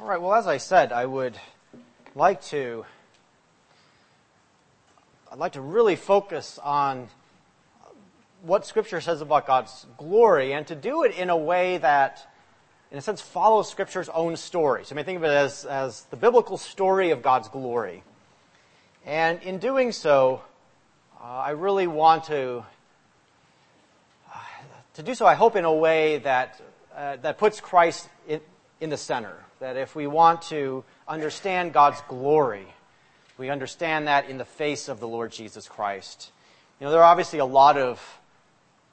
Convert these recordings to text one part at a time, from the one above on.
All right, well, as I said, I would like to I'd like to really focus on what Scripture says about God's glory and to do it in a way that, in a sense, follows Scripture's own story. So you may think of it as, as the biblical story of God's glory. And in doing so, uh, I really want to, uh, to do so, I hope, in a way that, uh, that puts Christ in, in the center. That if we want to understand God's glory, we understand that in the face of the Lord Jesus Christ. You know, there are obviously a lot of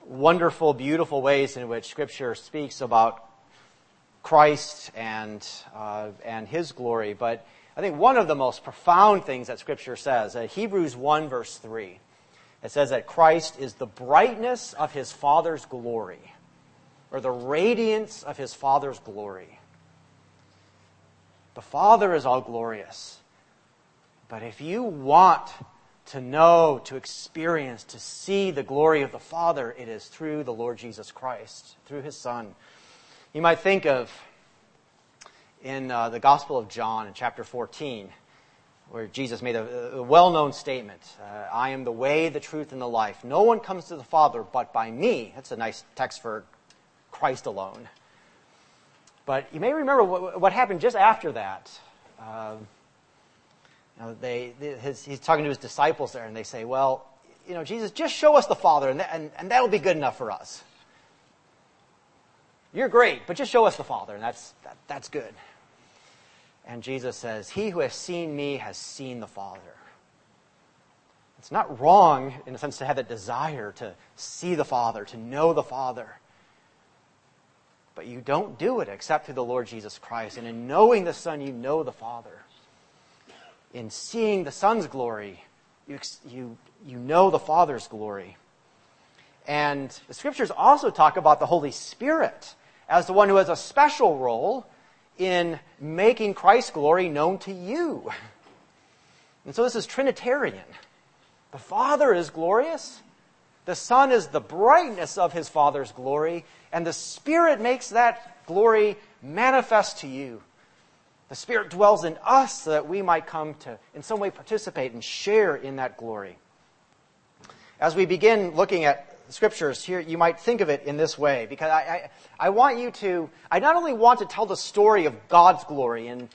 wonderful, beautiful ways in which Scripture speaks about Christ and uh, and His glory, but I think one of the most profound things that Scripture says, uh, Hebrews one verse three, it says that Christ is the brightness of His Father's glory, or the radiance of His Father's glory. The Father is all glorious, but if you want to know, to experience, to see the glory of the Father, it is through the Lord Jesus Christ, through His Son. You might think of in uh, the Gospel of John in chapter 14, where Jesus made a, a well known statement uh, I am the way, the truth, and the life. No one comes to the Father but by me. That's a nice text for Christ alone. But you may remember what, what happened just after that. Uh, you know, they, his, he's talking to his disciples there, and they say, Well, you know, Jesus, just show us the Father, and, that, and, and that'll be good enough for us. You're great, but just show us the Father, and that's, that, that's good. And Jesus says, He who has seen me has seen the Father. It's not wrong, in a sense, to have that desire to see the Father, to know the Father. But you don't do it except through the Lord Jesus Christ. And in knowing the Son, you know the Father in seeing the Son's glory, you, you, you know the Father's glory. And the scriptures also talk about the Holy Spirit as the one who has a special role in making Christ's glory known to you. And so this is Trinitarian. The Father is glorious, the Son is the brightness of his Father's glory, and the Spirit makes that glory manifest to you. The Spirit dwells in us so that we might come to, in some way, participate and share in that glory. As we begin looking at scriptures here, you might think of it in this way, because I, I, I want you to, I not only want to tell the story of God's glory and,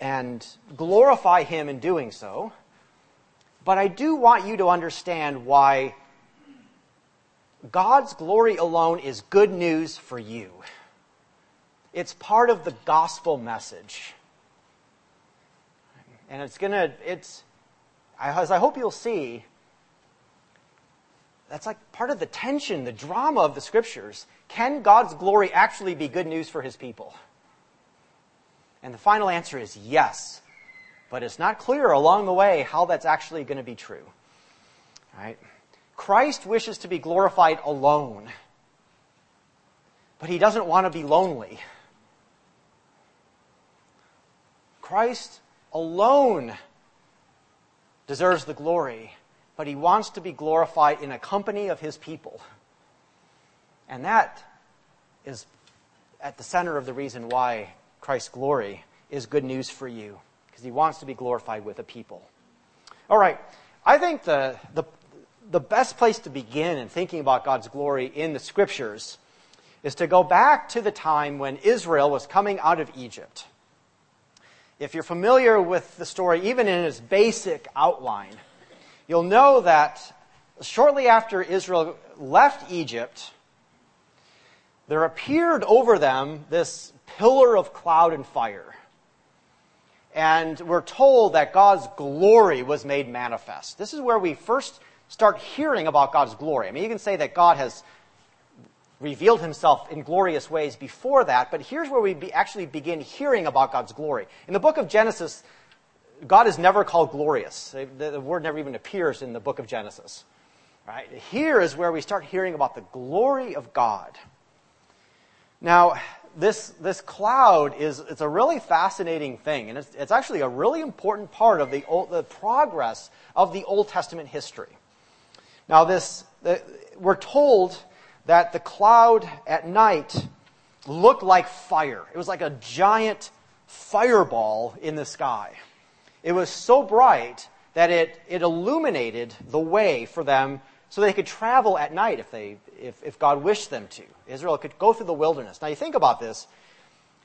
and glorify Him in doing so, but I do want you to understand why God's glory alone is good news for you. It's part of the gospel message. And it's gonna, it's, as I hope you'll see, that's like part of the tension, the drama of the scriptures. Can God's glory actually be good news for his people? And the final answer is yes. But it's not clear along the way how that's actually going to be true. Right? Christ wishes to be glorified alone. But he doesn't want to be lonely. Christ alone deserves the glory, but he wants to be glorified in a company of his people. And that is at the center of the reason why Christ's glory is good news for you, because he wants to be glorified with a people. All right, I think the, the, the best place to begin in thinking about God's glory in the scriptures is to go back to the time when Israel was coming out of Egypt. If you're familiar with the story, even in its basic outline, you'll know that shortly after Israel left Egypt, there appeared over them this pillar of cloud and fire. And we're told that God's glory was made manifest. This is where we first start hearing about God's glory. I mean, you can say that God has revealed himself in glorious ways before that, but here's where we be, actually begin hearing about God's glory. In the book of Genesis, God is never called glorious. The, the, word never even appears in the book of Genesis. Right? Here is where we start hearing about the glory of God. Now, this, this cloud is it's a really fascinating thing, and it's, it's actually a really important part of the, old, the progress of the Old Testament history. Now, this, we're told that the cloud at night looked like fire. It was like a giant fireball in the sky. It was so bright that it, it illuminated the way for them so they could travel at night if, they, if, if God wished them to. Israel could go through the wilderness. Now you think about this,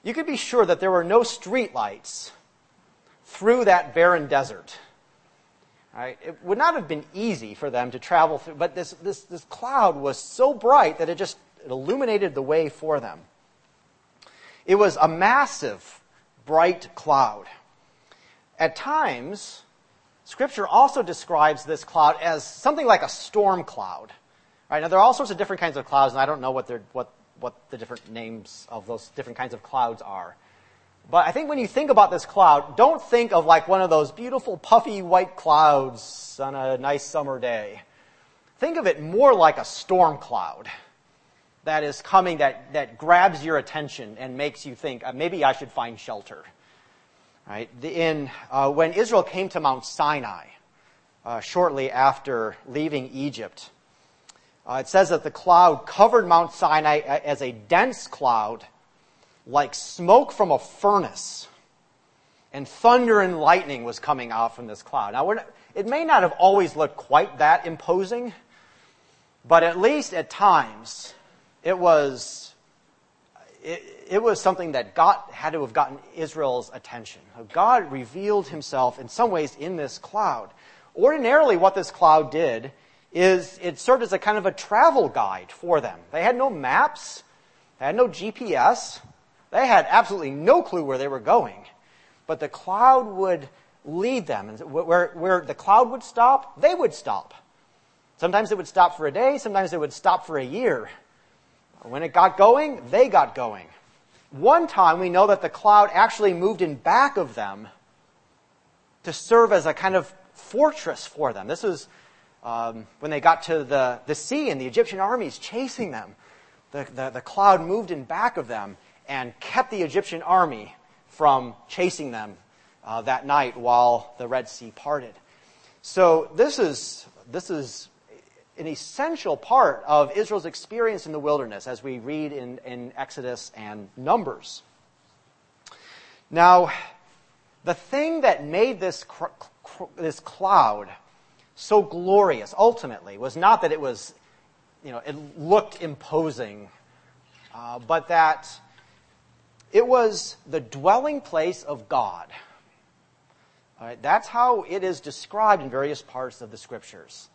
you could be sure that there were no street lights through that barren desert. Right? It would not have been easy for them to travel through, but this, this, this cloud was so bright that it just it illuminated the way for them. It was a massive, bright cloud. At times, Scripture also describes this cloud as something like a storm cloud. Right? Now, there are all sorts of different kinds of clouds, and I don't know what, what, what the different names of those different kinds of clouds are. But I think when you think about this cloud, don't think of like one of those beautiful puffy white clouds on a nice summer day. Think of it more like a storm cloud that is coming that, that grabs your attention and makes you think, uh, maybe I should find shelter. Right? In, uh, when Israel came to Mount Sinai, uh, shortly after leaving Egypt, uh, it says that the cloud covered Mount Sinai as a dense cloud, like smoke from a furnace, and thunder and lightning was coming out from this cloud. Now, not, it may not have always looked quite that imposing, but at least at times, it was, it, it was something that got, had to have gotten Israel's attention. God revealed himself in some ways in this cloud. Ordinarily, what this cloud did is it served as a kind of a travel guide for them. They had no maps, they had no GPS, they had absolutely no clue where they were going. But the cloud would lead them. And where, where the cloud would stop, they would stop. Sometimes it would stop for a day, sometimes it would stop for a year. When it got going, they got going. One time we know that the cloud actually moved in back of them to serve as a kind of fortress for them. This was um, when they got to the, the sea and the Egyptian armies chasing them. The, the, the cloud moved in back of them and kept the Egyptian army from chasing them uh, that night while the Red Sea parted. So this is, this is an essential part of Israel's experience in the wilderness as we read in, in Exodus and Numbers. Now, the thing that made this, cr- cr- this cloud so glorious ultimately was not that it was, you know, it looked imposing, uh, but that it was the dwelling place of God. that's how it is described in various parts of the scriptures.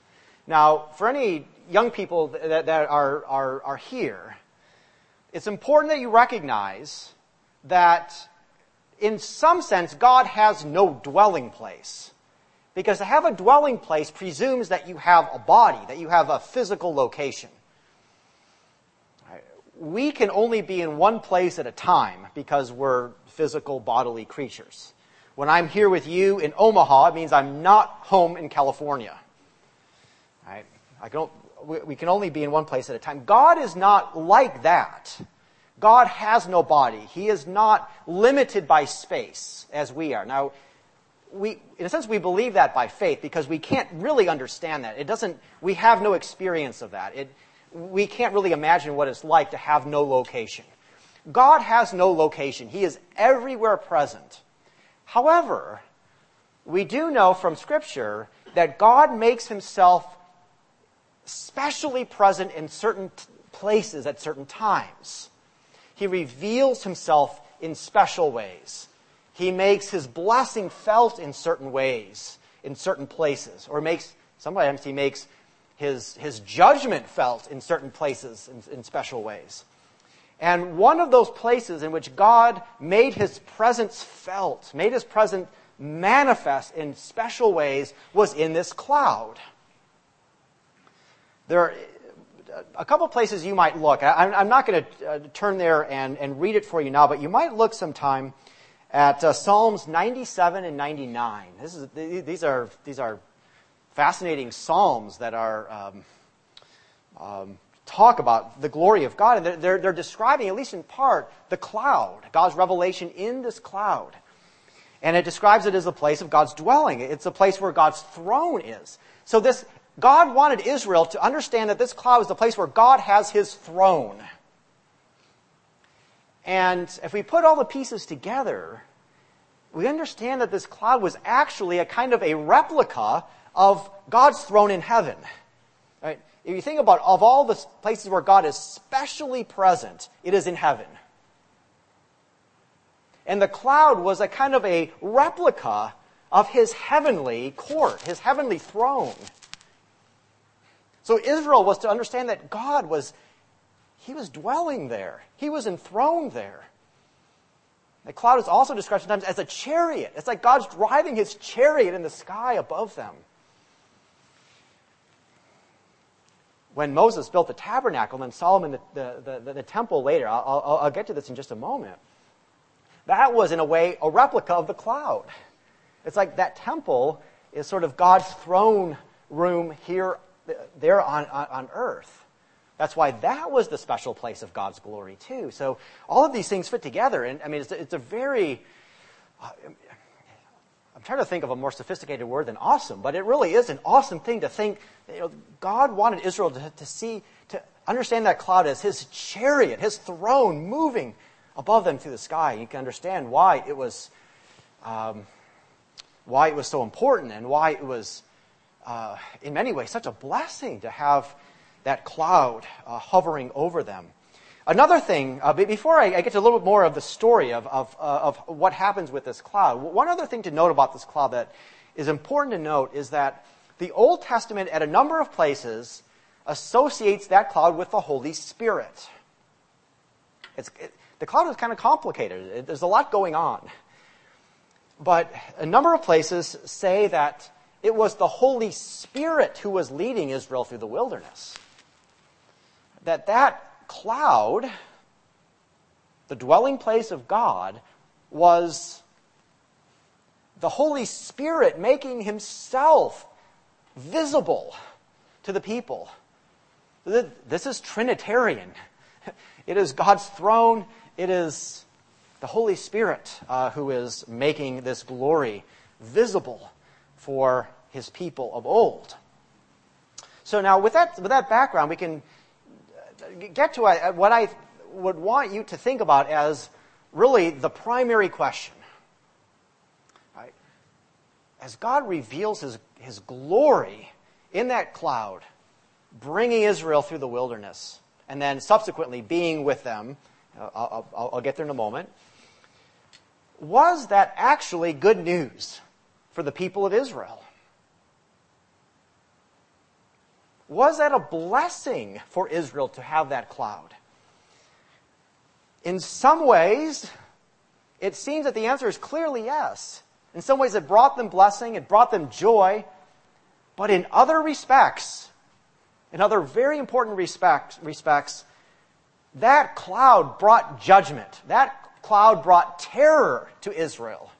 Now, for any young people that, that are, are, are here, it's important that you recognize that in some sense, God has no dwelling place. Because to have a dwelling place presumes that you have a body, that you have a physical location. We can only be in one place at a time because we're physical bodily creatures. When I'm here with you in Omaha, it means I'm not home in California. Right? I can, we can only be in one place at a time. God is not like that. God has no body. He is not limited by space as we are. Now, we, in a sense, we believe that by faith because we can't really understand that. It doesn't, we have no experience of that. It, we can't really imagine what it's like to have no location. God has no location. He is everywhere present. However, we do know from scripture that God makes himself specially present in certain t- places at certain times. He reveals himself in special ways. He makes his blessing felt in certain ways, in certain places, or makes, sometimes he makes his, his judgment felt in certain places in, in special ways. And one of those places in which God made his presence felt, made his presence manifest in special ways, was in this cloud. There are a couple places you might look. I, am not going to uh, turn there and, and read it for you now, but you might look sometime at uh, Psalms 97 and 99. This is, these, are, these are fascinating psalms that are um, um, talk about the glory of God, and they're, they're, they're describing, at least in part, the cloud, God's revelation in this cloud. And it describes it as a place of God's dwelling. It's a place where God's throne is. So this God wanted Israel to understand that this cloud is the place where God has his throne. And if we put all the pieces together, we understand that this cloud was actually a kind of a replica of God's throne in heaven. Right? If you think about of all the places where God is specially present, it is in heaven. And the cloud was a kind of a replica of his heavenly court, his heavenly throne. So Israel was to understand that God was, he was dwelling there. He was enthroned there. The cloud is also described sometimes as a chariot. It's like God's driving his chariot in the sky above them. When Moses built the tabernacle and Solomon the, the, the, the temple later, I'll, I'll, I'll get to this in just a moment. That was, in a way, a replica of the cloud. It's like that temple is sort of God's throne room here, there on, on, on earth. That's why that was the special place of God's glory too. So all of these things fit together, and I mean, it's, it's a very. I'm trying to think of a more sophisticated word than awesome, but it really is an awesome thing to think. You know, God wanted Israel to, to see, to understand that cloud as His chariot, His throne, moving above them through the sky. You can understand why it was, um, why it was so important, and why it was, uh, in many ways, such a blessing to have that cloud uh, hovering over them. Another thing, uh, before I, I, get to a little bit more of the story of, of, uh, of what happens with this cloud, one other thing to note about this cloud that is important to note is that the Old Testament, at a number of places, associates that cloud with the Holy Spirit. It, the cloud is kind of complicated. It, there's a lot going on. But a number of places say that it was the Holy Spirit who was leading Israel through the wilderness that that cloud, the dwelling place of God, was the Holy Spirit making himself visible to the people. This is Trinitarian. It is God's throne. It is the Holy Spirit uh, who is making this glory visible for his people of old. So now, with that, with that background, we can get to what I would want you to think about as really the primary question. Right? As God reveals his, his glory in that cloud, bringing Israel through the wilderness, and then subsequently being with them, uh, I'll, I'll, I'll get there in a moment, was that actually good news for the people of Israel? Was that a blessing for Israel to have that cloud? In some ways, it seems that the answer is clearly yes. In some ways, it brought them blessing, it brought them joy. But in other respects, in other very important respects, respects that cloud brought judgment. That cloud brought terror to Israel.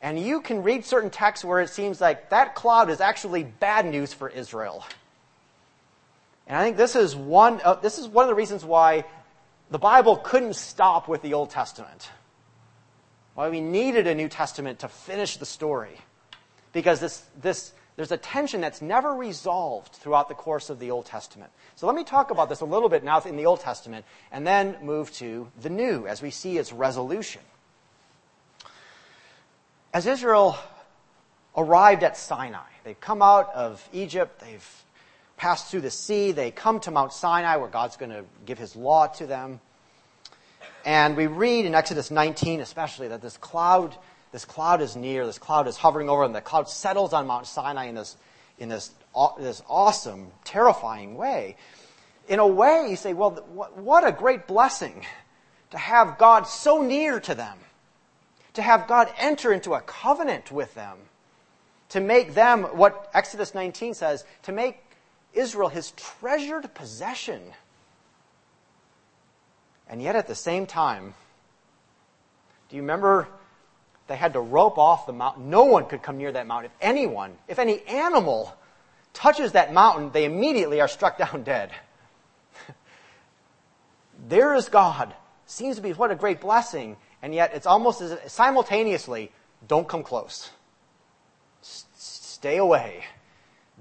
And you can read certain texts where it seems like that cloud is actually bad news for Israel. And I think this is one, uh, this is one of the reasons why the Bible couldn't stop with the Old Testament. Why we needed a New Testament to finish the story. Because this, this, there's a tension that's never resolved throughout the course of the Old Testament. So let me talk about this a little bit now in the Old Testament and then move to the New as we see its resolution. As Israel arrived at Sinai, they've come out of Egypt, they've pass through the sea. They come to Mount Sinai where God's going to give his law to them. And we read in Exodus 19 especially that this cloud, this cloud is near, this cloud is hovering over them. The cloud settles on Mount Sinai in this, in this, this awesome, terrifying way. In a way, you say, well, what a great blessing to have God so near to them, to have God enter into a covenant with them, to make them, what Exodus 19 says, to make Israel his treasured possession. And yet at the same time, do you remember they had to rope off the mountain? No one could come near that mountain. If anyone, if any animal touches that mountain, they immediately are struck down dead. there is God. Seems to be what a great blessing, and yet it's almost as simultaneously, don't come close. S- stay away.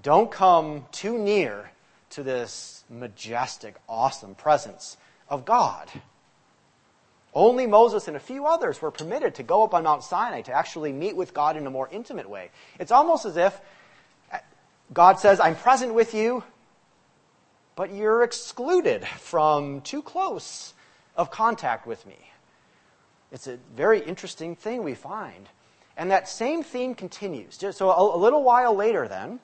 Don't come too near to this majestic, awesome presence of God. Only Moses and a few others were permitted to go up on Mount Sinai to actually meet with God in a more intimate way. It's almost as if God says, I'm present with you, but you're excluded from too close of contact with me. It's a very interesting thing we find. And that same theme continues. So a, little while later, then,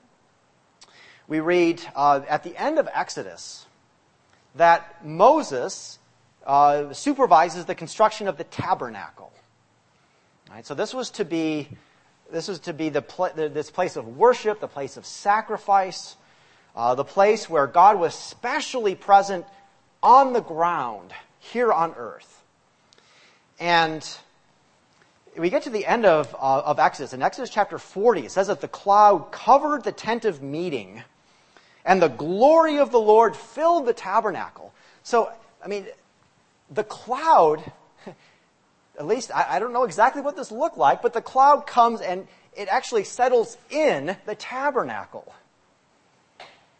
we read uh, at the end of Exodus that Moses uh, supervises the construction of the tabernacle. Right, so this was to be this was to be the pl- this place of worship, the place of sacrifice, uh, the place where God was specially present on the ground here on earth. And we get to the end of, uh, of Exodus. In Exodus chapter 40, it says that the cloud covered the tent of meeting, and the glory of the Lord filled the tabernacle. So, I mean, the cloud, at least I, I don't know exactly what this looked like, but the cloud comes and it actually settles in the tabernacle.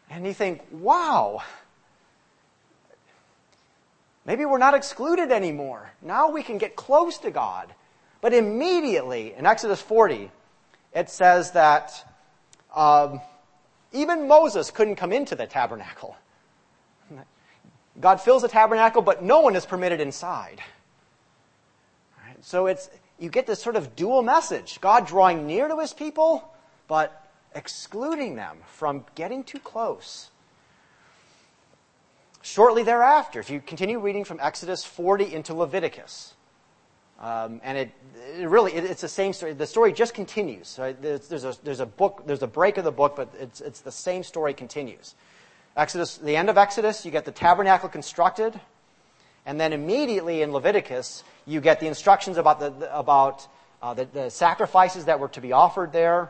And you think, wow, maybe we're not excluded anymore. Now we can get close to God. But immediately in Exodus 40, it says that um, even Moses couldn't come into the tabernacle. God fills the tabernacle, but no one is permitted inside. Right? So it's, you get this sort of dual message. God drawing near to his people, but excluding them from getting too close. Shortly thereafter, if you continue reading from Exodus 40 into Leviticus, um, and it, it really it, it's the same story. The story just continues. Right? There's, there's, a, there's a book. There's a break of the book, but it's, it's the same story continues. Exodus, the end of Exodus, you get the tabernacle constructed, and then immediately in Leviticus, you get the instructions about the, about uh, the, the sacrifices that were to be offered there.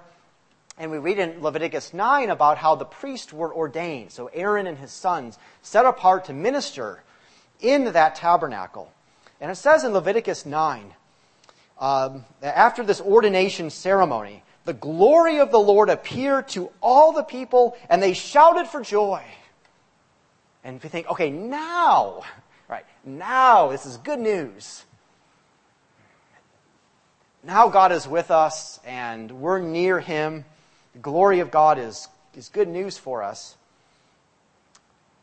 And we read in Leviticus 9 about how the priests were ordained. So Aaron and his sons set apart to minister in that tabernacle. And it says in Leviticus 9, um, after this ordination ceremony, the glory of the Lord appeared to all the people, and they shouted for joy. And we think, okay, now, right, now this is good news. Now God is with us, and we're near Him. The glory of God is, is good news for us.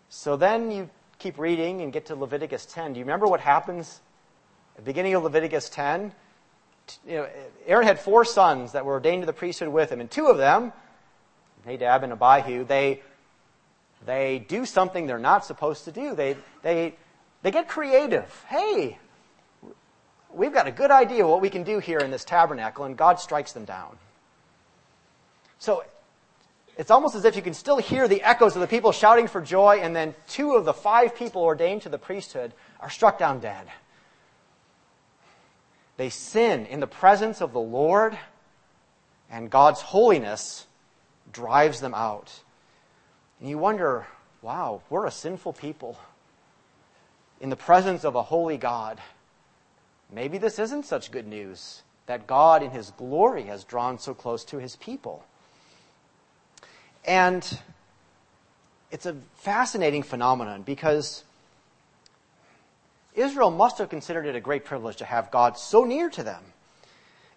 So then you keep reading and get to Leviticus 10. Do you remember what happens the beginning of Leviticus 10? you know, Aaron had four sons that were ordained to the priesthood with him, and two of them, Nadab and Abihu, they they do something they're not supposed to do. They they they get creative. Hey, we've got a good idea what we can do here in this tabernacle, and God strikes them down. So it's almost as if you can still hear the echoes of the people shouting for joy, and then two of the five people ordained to the priesthood are struck down dead. They sin in the presence of the Lord, and God's holiness drives them out. And you wonder, wow, we're a sinful people in the presence of a holy God. Maybe this isn't such good news that God in His glory has drawn so close to His people. And it's a fascinating phenomenon because Israel must have considered it a great privilege to have God so near to them.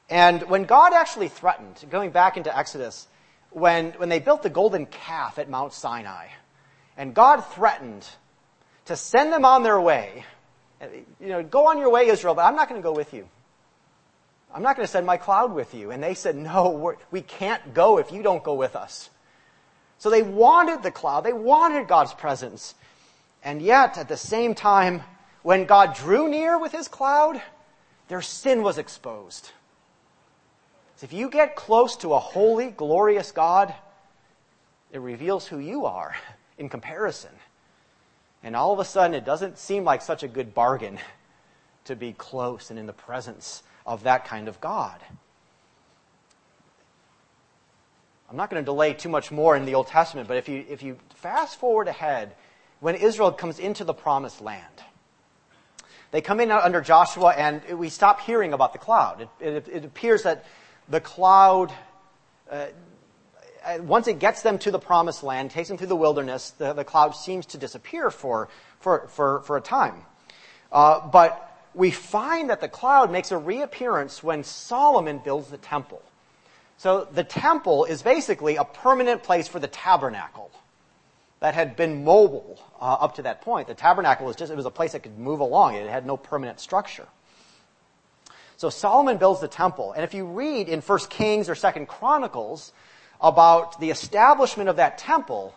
And when God actually threatened, going back into Exodus, when, when they built the golden calf at Mount Sinai, and God threatened to send them on their way, you know, go on your way, Israel, but I'm not going to go with you. I'm not going to send my cloud with you. And they said, no, we can't go if you don't go with us. So they wanted the cloud. They wanted God's presence. And yet, at the same time, when God drew near with his cloud, their sin was exposed. So if you get close to a holy, glorious God, it reveals who you are in comparison. And all of a sudden, it doesn't seem like such a good bargain to be close and in the presence of that kind of God. I'm not going to delay too much more in the Old Testament, but if you, if you fast forward ahead, when Israel comes into the promised land, they come in under Joshua, and we stop hearing about the cloud. It, it, it appears that the cloud, uh, uh, once it gets them to the promised land, takes them through the wilderness, the, the cloud seems to disappear for, for, for, for a time. Uh, but we find that the cloud makes a reappearance when Solomon builds the temple. So the temple is basically a permanent place for the tabernacle that had been mobile uh, up to that point. The tabernacle was just, it was a place that could move along. It had no permanent structure. So Solomon builds the temple. And if you read in 1 Kings or 2 Chronicles about the establishment of that temple,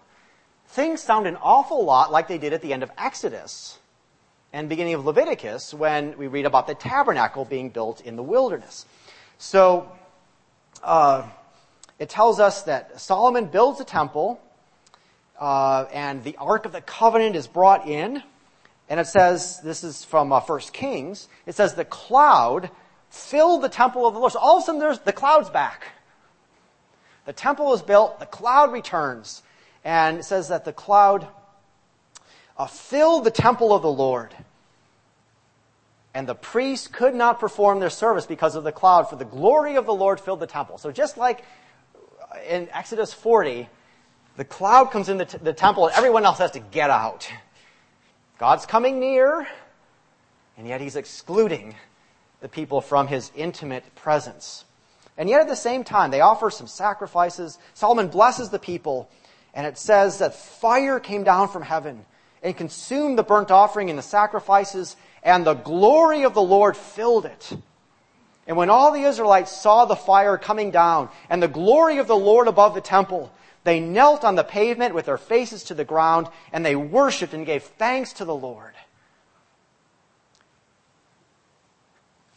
things sound an awful lot like they did at the end of Exodus and beginning of Leviticus when we read about the tabernacle being built in the wilderness. So, uh, it tells us that Solomon builds a temple, uh, and the Ark of the Covenant is brought in. And it says, this is from uh, 1 Kings, it says the cloud filled the temple of the Lord. So all of a sudden there's, the cloud's back. The temple is built, the cloud returns. And it says that the cloud uh, filled the temple of the Lord. And the priests could not perform their service because of the cloud, for the glory of the Lord filled the temple. So just like in Exodus 40, the cloud comes in the, t- the temple and everyone else has to get out. God's coming near, and yet he's excluding the people from his intimate presence. And yet at the same time, they offer some sacrifices. Solomon blesses the people, and it says that fire came down from heaven and consumed the burnt offering and the sacrifices, and the glory of the Lord filled it. And when all the Israelites saw the fire coming down and the glory of the Lord above the temple, they knelt on the pavement with their faces to the ground, and they worshiped and gave thanks to the Lord.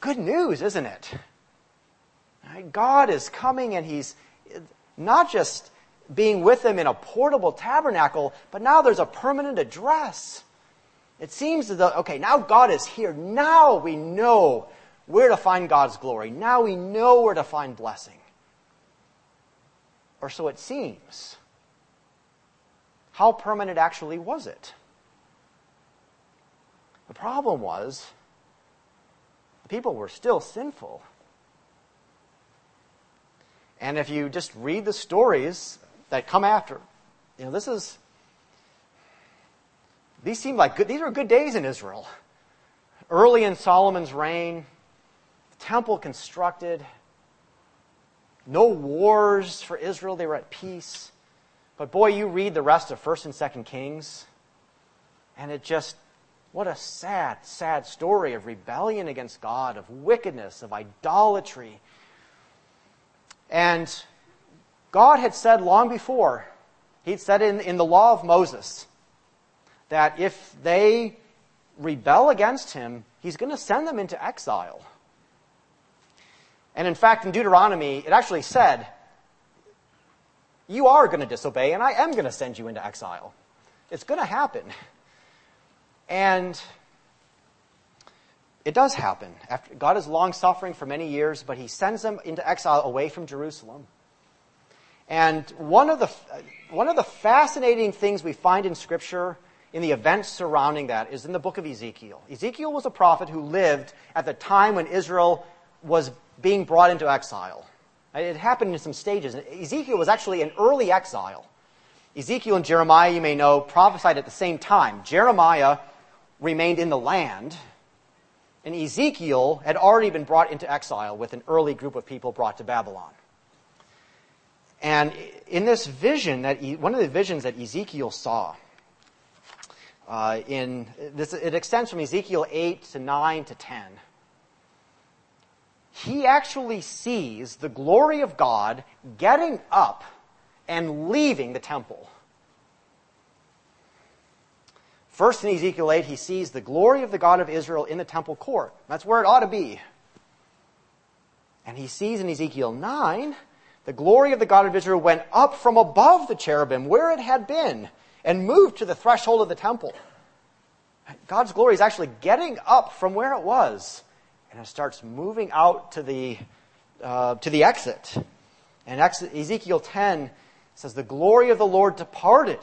Good news, isn't it? God is coming and He's not just being with them in a portable tabernacle, but now there's a permanent address. It seems as though, okay, now God is here. Now we know where to find God's glory. Now we know where to find blessing. Or so it seems. How permanent actually was it? The problem was the people were still sinful. And if you just read the stories that come after, you know, this is, these seem like good, these are good days in Israel. Early in Solomon's reign, the temple constructed, no wars for Israel, they were at peace. But boy, you read the rest of 1st and 2nd Kings, and it just what a sad, sad story of rebellion against God, of wickedness, of idolatry. And God had said long before, He'd said in, in the law of Moses, that if they rebel against Him, He's going to send them into exile. And in fact, in Deuteronomy, it actually said, You are going to disobey, and I am going to send you into exile. It's going to happen. And it does happen. After, God is long suffering for many years, but he sends them into exile away from Jerusalem. And one of the, one of the fascinating things we find in scripture in the events surrounding that is in the book of Ezekiel. Ezekiel was a prophet who lived at the time when Israel was being brought into exile. It happened in some stages. Ezekiel was actually an early exile. Ezekiel and Jeremiah, you may know, prophesied at the same time. Jeremiah remained in the land, and Ezekiel had already been brought into exile with an early group of people brought to Babylon. And in this vision, that one of the visions that Ezekiel saw, uh, in this, it extends from Ezekiel 8 to 9 to 10. He actually sees the glory of God getting up and leaving the temple. First in Ezekiel 8, he sees the glory of the God of Israel in the temple court. That's where it ought to be. And he sees in Ezekiel 9, the glory of the God of Israel went up from above the cherubim where it had been and moved to the threshold of the temple. God's glory is actually getting up from where it was and it starts moving out to the, uh, to the exit. And Ezekiel 10 says, The glory of the Lord departed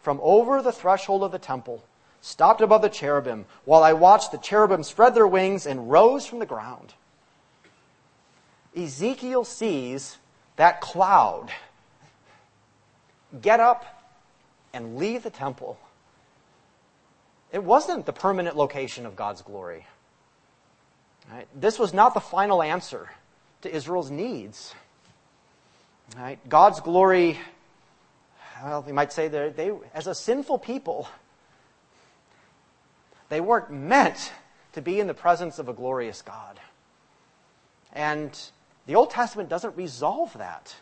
from over the threshold of the temple stopped above the cherubim, while I watched the cherubim spread their wings and rose from the ground. Ezekiel sees that cloud get up and leave the temple. It wasn't the permanent location of God's glory. Right? This was not the final answer to Israel's needs. Right? God's glory, well, you might say that they, as a sinful people, they weren't meant to be in the presence of a glorious God. And the Old Testament doesn't resolve that.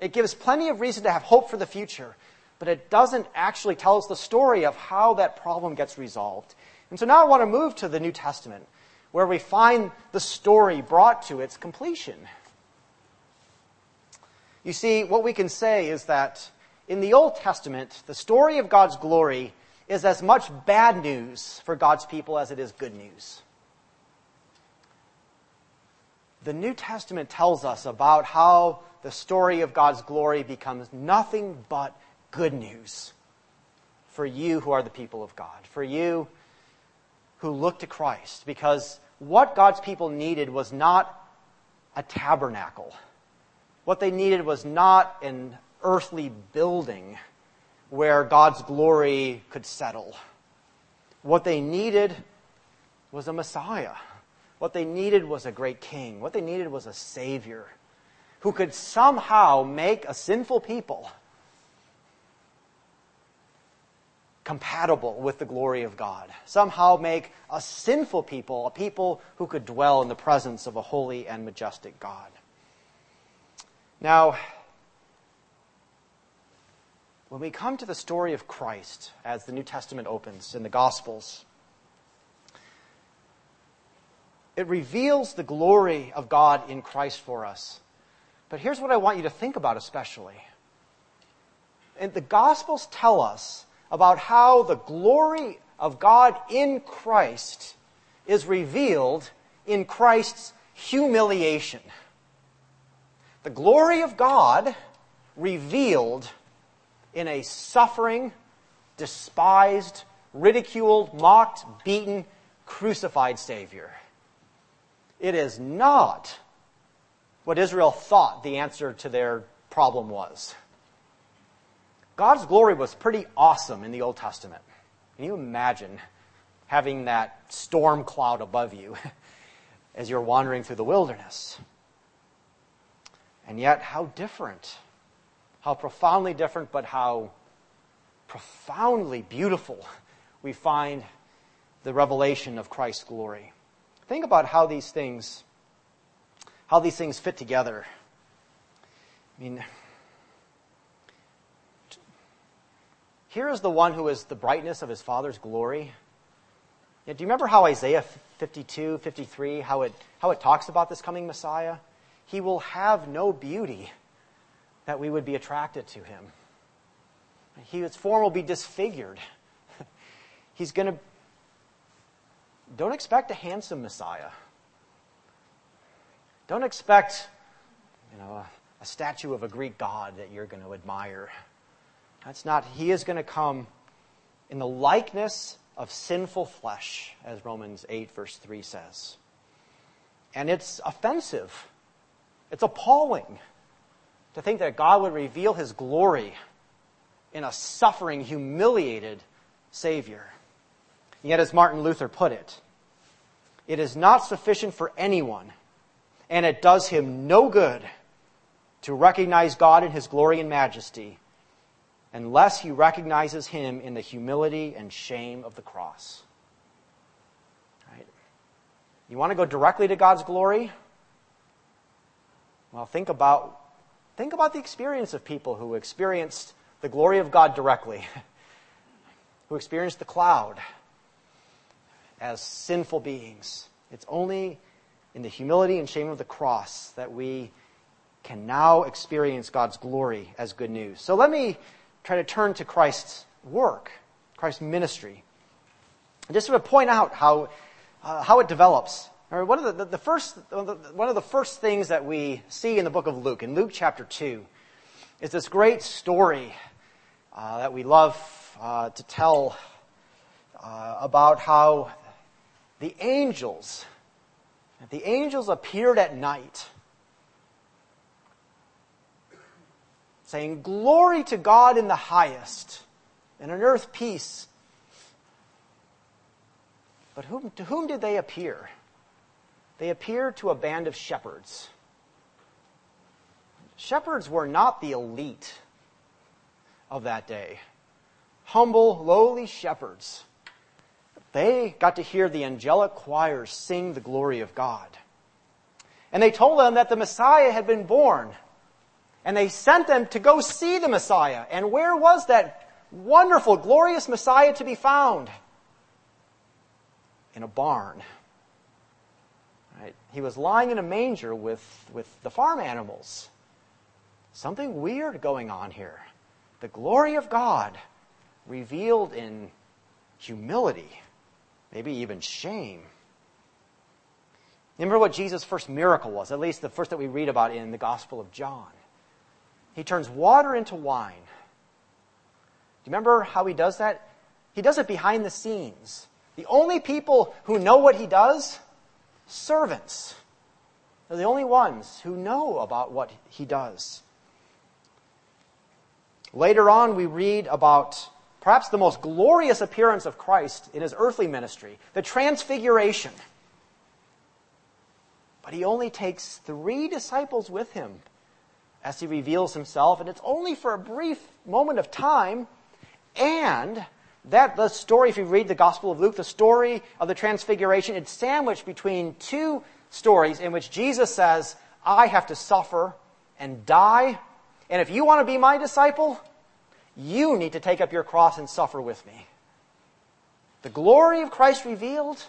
It gives plenty of reason to have hope for the future, but it doesn't actually tell us the story of how that problem gets resolved. And so now I want to move to the New Testament, where we find the story brought to its completion. You see, what we can say is that in the Old Testament, the story of God's glory is as much bad news for God's people as it is good news. The New Testament tells us about how the story of God's glory becomes nothing but good news for you who are the people of God, for you who look to Christ, because what God's people needed was not a tabernacle. What they needed was not an earthly building where God's glory could settle. What they needed was a Messiah. What they needed was a great king. What they needed was a savior who could somehow make a sinful people compatible with the glory of God. Somehow make a sinful people a people who could dwell in the presence of a holy and majestic God. Now, when we come to the story of Christ as the New Testament opens in the Gospels, it reveals the glory of God in Christ for us. But here's what I want you to think about especially. And the Gospels tell us about how the glory of God in Christ is revealed in Christ's humiliation. The glory of God revealed in a suffering, despised, ridiculed, mocked, beaten, crucified Savior. It is not what Israel thought the answer to their problem was. God's glory was pretty awesome in the Old Testament. Can you imagine having that storm cloud above you as you're wandering through the wilderness? And yet, how different. How profoundly different, but how profoundly beautiful we find the revelation of Christ's glory. Think about how these things how these things fit together. I mean, here is the one who is the brightness of his Father's glory. Yeah, do you remember how Isaiah 52, 53, how it, how it talks about this coming Messiah? He will have no beauty that we would be attracted to him. He, his form will be disfigured. He's going to. Don't expect a handsome Messiah. Don't expect, you know, a, a statue of a Greek god that you're going to admire. That's not, he is going to come in the likeness of sinful flesh, as Romans 8, verse 3 says. And it's offensive. It's appalling to think that God would reveal his glory in a suffering, humiliated Savior. Yet, as Martin Luther put it, it is not sufficient for anyone and it does him no good to recognize God in his glory and majesty unless he recognizes him in the humility and shame of the cross. Right? You want to go directly to God's glory? Well, think about, think about the experience of people who experienced the glory of God directly, who experienced the cloud as sinful beings. It's only in the humility and shame of the cross that we can now experience God's glory as good news. So let me try to turn to Christ's work, Christ's ministry. Just to point out how, uh, how it develops. One of the, the, first, one of the first things that we see in the book of Luke, in Luke chapter 2, is this great story uh, that we love uh, to tell uh, about how the angels the angels appeared at night, saying, Glory to God in the highest, and on earth peace. But whom, to whom did they appear? they appeared to a band of shepherds. Shepherds were not the elite of that day. Humble, lowly shepherds. They got to hear the angelic choirs sing the glory of God. And they told them that the Messiah had been born. And they sent them to go see the Messiah. And where was that wonderful, glorious Messiah to be found? In a barn. Right? He was lying in a manger with, with the farm animals. Something weird going on here. The glory of God revealed in humility, maybe even shame. Remember what Jesus' first miracle was, at least the first that we read about in the Gospel of John. He turns water into wine. Do you remember how he does that? He does it behind the scenes. The only people who know what he does, servants. They're the only ones who know about what he does. Later on, we read about perhaps the most glorious appearance of Christ in his earthly ministry, the transfiguration. But he only takes three disciples with him as he reveals himself, and it's only for a brief moment of time. And that the story, if you read the Gospel of Luke, the story of the Transfiguration, it's sandwiched between two stories in which Jesus says, I have to suffer and die. And if you want to be my disciple, you need to take up your cross and suffer with me. The glory of Christ revealed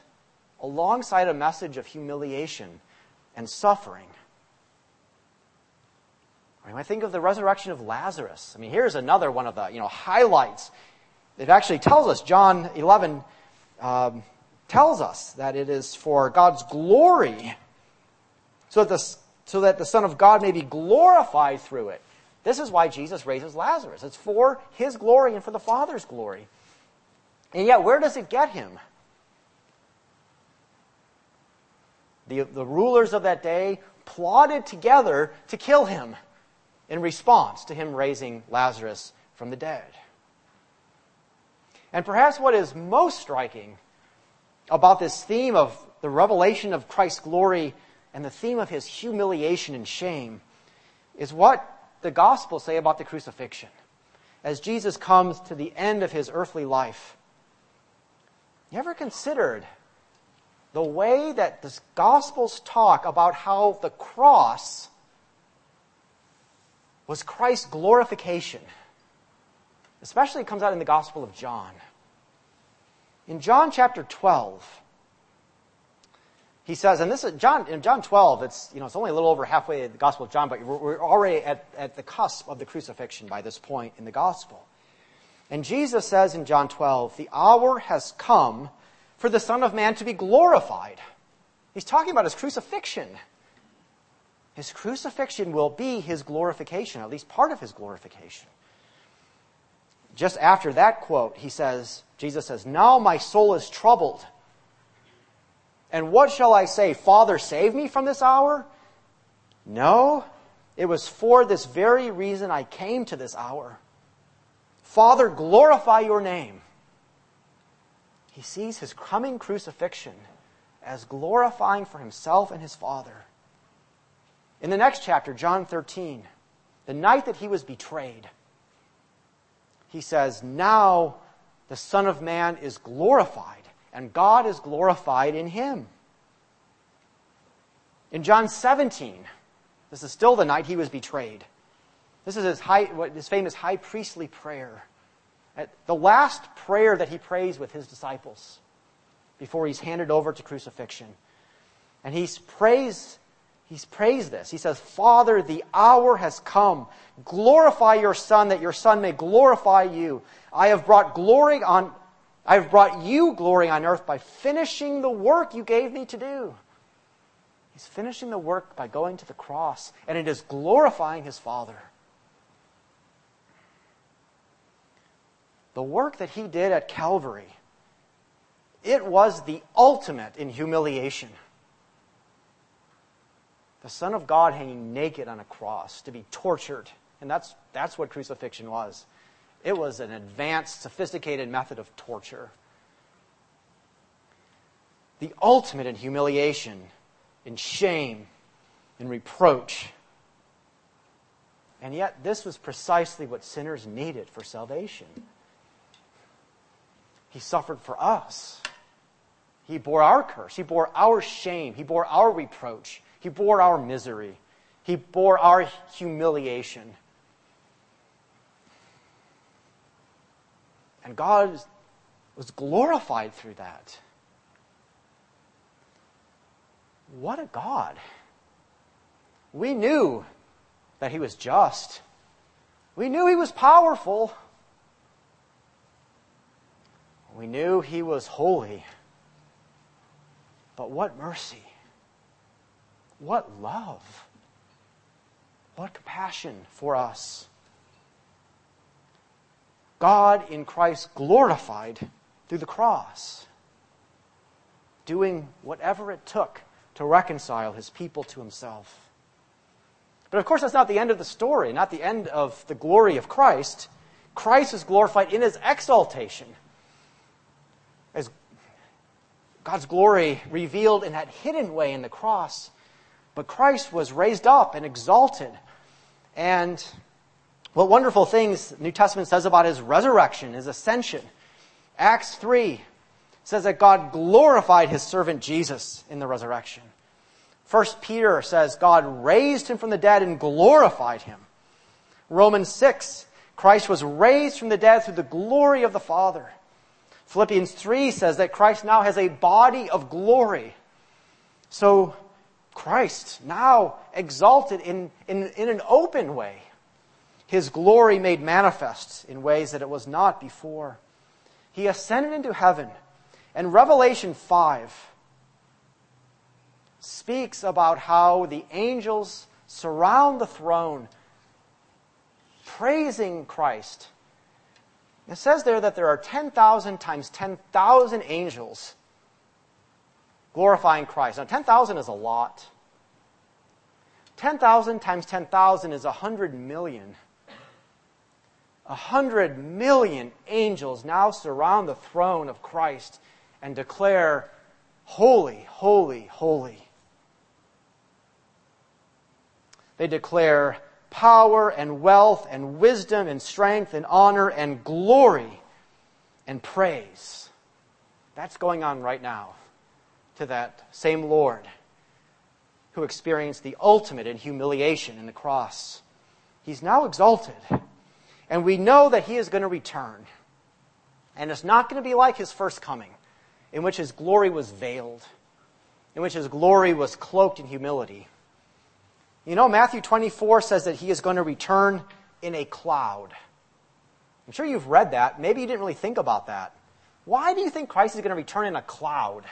alongside a message of humiliation and suffering. When I think of the resurrection of Lazarus, I mean, here's another one of the you know highlights. It actually tells us John 11 um, tells us that it is for God's glory, so that the so that the Son of God may be glorified through it. This is why Jesus raises Lazarus. It's for his glory and for the Father's glory. And yet, where does it get him? The, the rulers of that day plotted together to kill him in response to him raising Lazarus from the dead. And perhaps what is most striking about this theme of the revelation of Christ's glory and the theme of his humiliation and shame is what the Gospels say about the crucifixion. As Jesus comes to the end of his earthly life, you ever considered the way that the Gospels talk about how the cross was Christ's glorification? Especially it comes out in the Gospel of John. In John chapter 12, he says, and this is John, in John 12, it's, you know, it's only a little over halfway the Gospel of John, but we're, we're already at, at the cusp of the crucifixion by this point in the Gospel. And Jesus says in John 12, the hour has come for the Son of Man to be glorified. He's talking about his crucifixion. His crucifixion will be his glorification, at least part of his glorification. Just after that quote, he says, Jesus says, Now my soul is troubled. And what shall I say? Father, save me from this hour? No, it was for this very reason I came to this hour. Father, glorify your name. He sees his coming crucifixion as glorifying for himself and his Father. In the next chapter, John 13, the night that he was betrayed, he says, Now the Son of Man is glorified and God is glorified in him. In John 17, this is still the night he was betrayed. This is his, high, his famous high priestly prayer. The last prayer that he prays with his disciples before he's handed over to crucifixion. And he's prays, he's prays this. He says, Father, the hour has come. Glorify your Son that your Son may glorify you. I have brought glory on, I've brought you glory on earth by finishing the work you gave me to do. He's finishing the work by going to the cross, and it is glorifying his Father. The work that he did at Calvary, it was the ultimate in humiliation. The Son of God hanging naked on a cross to be tortured. And that's, that's what crucifixion was. It was an advanced, sophisticated method of torture. The ultimate in humiliation in shame, in reproach. And yet, this was precisely what sinners needed for salvation. He suffered for us. He bore our curse. He bore our shame. He bore our reproach. He bore our misery. He bore our humiliation. And God was glorified through that. What a God. We knew that He was just. We knew He was powerful. We knew He was holy. But what mercy. What love. What compassion for us. God in Christ glorified through the cross, doing whatever it took to reconcile his people to himself. But of course, that's not the end of the story, not the end of the glory of Christ. Christ is glorified in his exaltation. As God's glory revealed in that hidden way in the cross. But Christ was raised up and exalted. And what wonderful things the New Testament says about his resurrection, his ascension. Acts 3 says that God glorified his servant Jesus in the resurrection. First Peter says God raised him from the dead and glorified him. Romans 6, Christ was raised from the dead through the glory of the Father. Philippians 3 says that Christ now has a body of glory. So Christ now exalted in, in, in an open way his glory made manifest in ways that it was not before. He ascended into heaven. And Revelation 5 speaks about how the angels surround the throne, praising Christ. It says there that there are 10,000 times 10,000 angels glorifying Christ. Now, 10,000 is a lot. 10,000 times 10,000 is 100 million. A hundred million angels now surround the throne of Christ and declare, Holy, holy, holy. They declare power and wealth and wisdom and strength and honor and glory and praise. That's going on right now to that same Lord who experienced the ultimate in humiliation in the cross. He's now exalted. And we know that he is going to return. And it's not going to be like his first coming, in which his glory was veiled, in which his glory was cloaked in humility. You know, Matthew 24 says that he is going to return in a cloud. I'm sure you've read that. Maybe you didn't really think about that. Why do you think Christ is going to return in a cloud?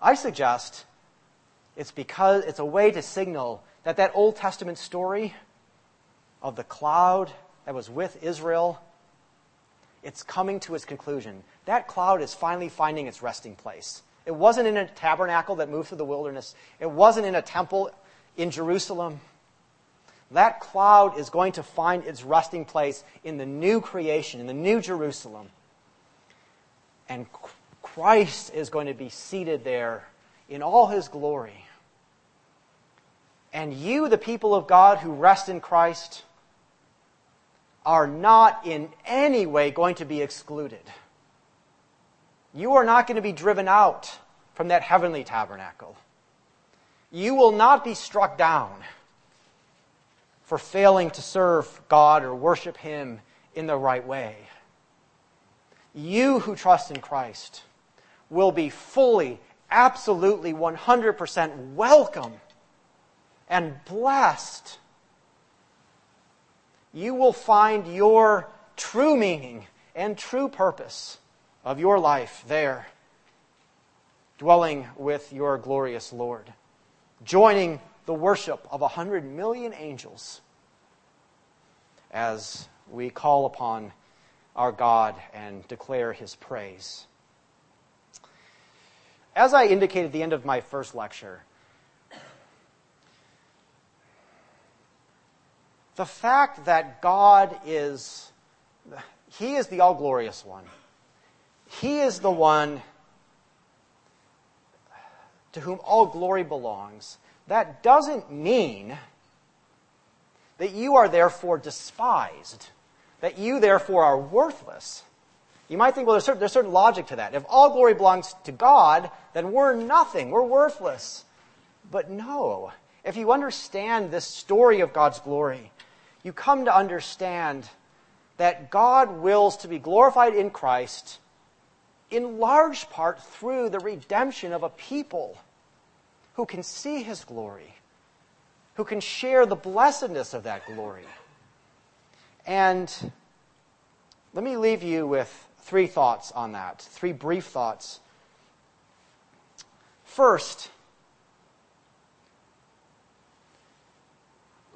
I suggest it's because it's a way to signal that that Old Testament story of the cloud that was with Israel, it's coming to its conclusion. That cloud is finally finding its resting place. It wasn't in a tabernacle that moved through the wilderness. It wasn't in a temple in Jerusalem. That cloud is going to find its resting place in the new creation, in the new Jerusalem. And Christ is going to be seated there in all his glory. And you, the people of God who rest in Christ, are not in any way going to be excluded. You are not going to be driven out from that heavenly tabernacle. You will not be struck down for failing to serve God or worship Him in the right way. You who trust in Christ will be fully, absolutely, 100% welcome and blessed you will find your true meaning and true purpose of your life there, dwelling with your glorious Lord, joining the worship of a hundred million angels as we call upon our God and declare his praise. As I indicated at the end of my first lecture, the fact that God is, He is the all glorious one. He is the one to whom all glory belongs, that doesn't mean that you are therefore despised, that you therefore are worthless. You might think, well, there's certain, there's certain logic to that. If all glory belongs to God, then we're nothing, we're worthless. But no. If you understand this story of God's glory, you come to understand that God wills to be glorified in Christ in large part through the redemption of a people who can see his glory, who can share the blessedness of that glory. And let me leave you with three thoughts on that, three brief thoughts. First,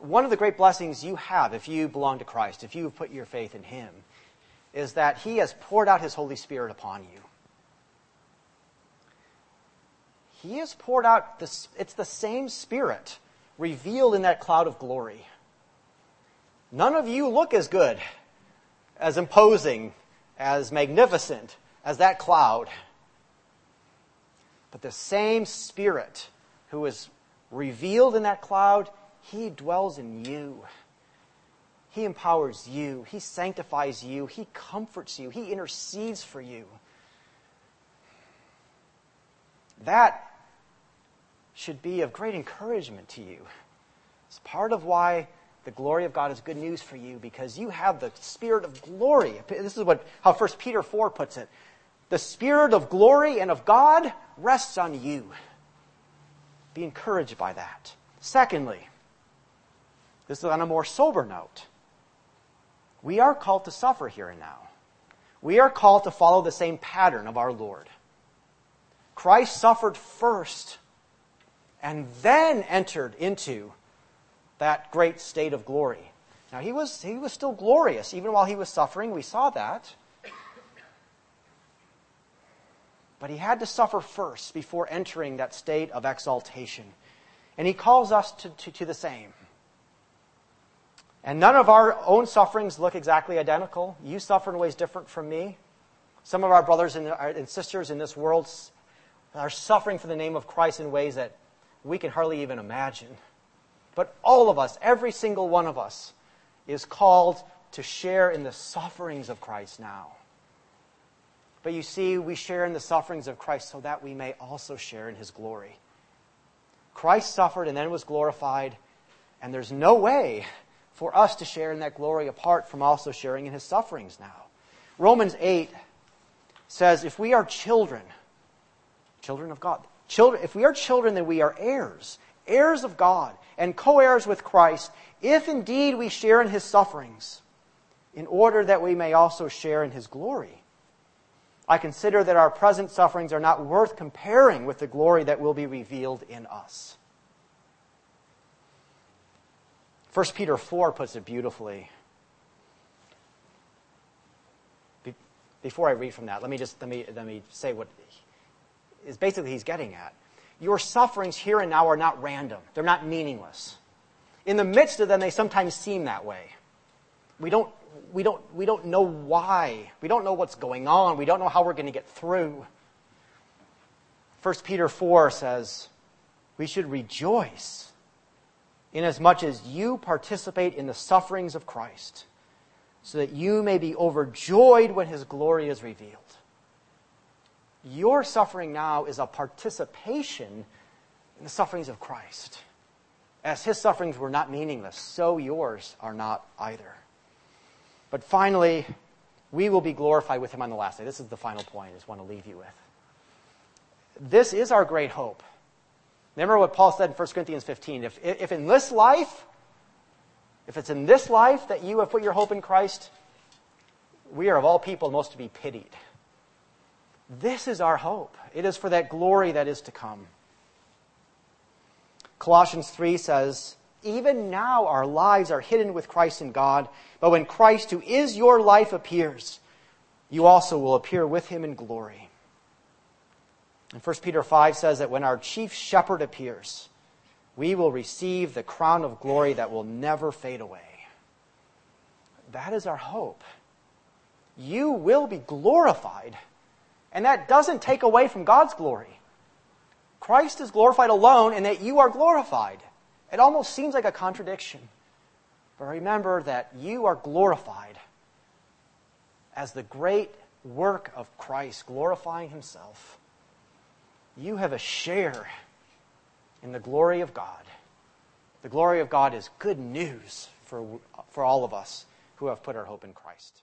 one of the great blessings you have if you belong to Christ, if you have put your faith in Him, is that He has poured out His Holy Spirit upon you. He has poured out the, it's the same Spirit revealed in that cloud of glory. None of you look as good, as imposing, as magnificent as that cloud. But the same Spirit who is revealed in that cloud, He dwells in you. He empowers you. He sanctifies you. He comforts you. He intercedes for you. That should be of great encouragement to you. It's part of why the glory of God is good news for you because you have the spirit of glory. This is what how 1 Peter 4 puts it. The spirit of glory and of God rests on you. Be encouraged by that. Secondly, this is on a more sober note. We are called to suffer here and now. We are called to follow the same pattern of our Lord. Christ suffered first and then entered into that great state of glory. Now, he was, he was still glorious, even while he was suffering. We saw that. But he had to suffer first before entering that state of exaltation. And he calls us to, to, to the same. And none of our own sufferings look exactly identical. You suffer in ways different from me. Some of our brothers and, uh, and sisters in this world are suffering for the name of Christ in ways that we can hardly even imagine. But all of us, every single one of us, is called to share in the sufferings of Christ now. But you see, we share in the sufferings of Christ so that we may also share in his glory. Christ suffered and then was glorified, and there's no way for us to share in that glory apart from also sharing in his sufferings now. Romans 8 says, if we are children, children of God, children, if we are children, then we are heirs, heirs of God, and co heirs with Christ, if indeed we share in his sufferings, in order that we may also share in his glory. I consider that our present sufferings are not worth comparing with the glory that will be revealed in us. 1 Peter 4 puts it beautifully. Be- before I read from that, let me just let me, let me say what is basically he's getting at. Your sufferings here and now are not random. They're not meaningless. In the midst of them, they sometimes seem that way. We don't, we don't, we don't know why. We don't know what's going on. We don't know how we're going to get through. 1 Peter 4 says, we should rejoice inasmuch as you participate in the sufferings of Christ, so that you may be overjoyed when his glory is revealed. Your suffering now is a participation in the sufferings of Christ. As his sufferings were not meaningless, so yours are not either. But finally, we will be glorified with him on the last day. This is the final point I just want to leave you with. This is our great hope. Remember what Paul said in 1 Corinthians 15. If, if in this life, if it's in this life that you have put your hope in Christ, we are of all people most to be pitied. This is our hope. It is for that glory that is to come. Colossians 3 says, Even now our lives are hidden with Christ in God, but when Christ, who is your life, appears, you also will appear with him in glory. And 1 Peter 5 says that when our chief shepherd appears, we will receive the crown of glory that will never fade away. That is our hope. You will be glorified, and that doesn't take away from God's glory. Christ is glorified alone and that you are glorified. It almost seems like a contradiction. But remember that you are glorified as the great work of Christ, glorifying Himself. You have a share in the glory of God. The glory of God is good news for, for all of us who have put our hope in Christ.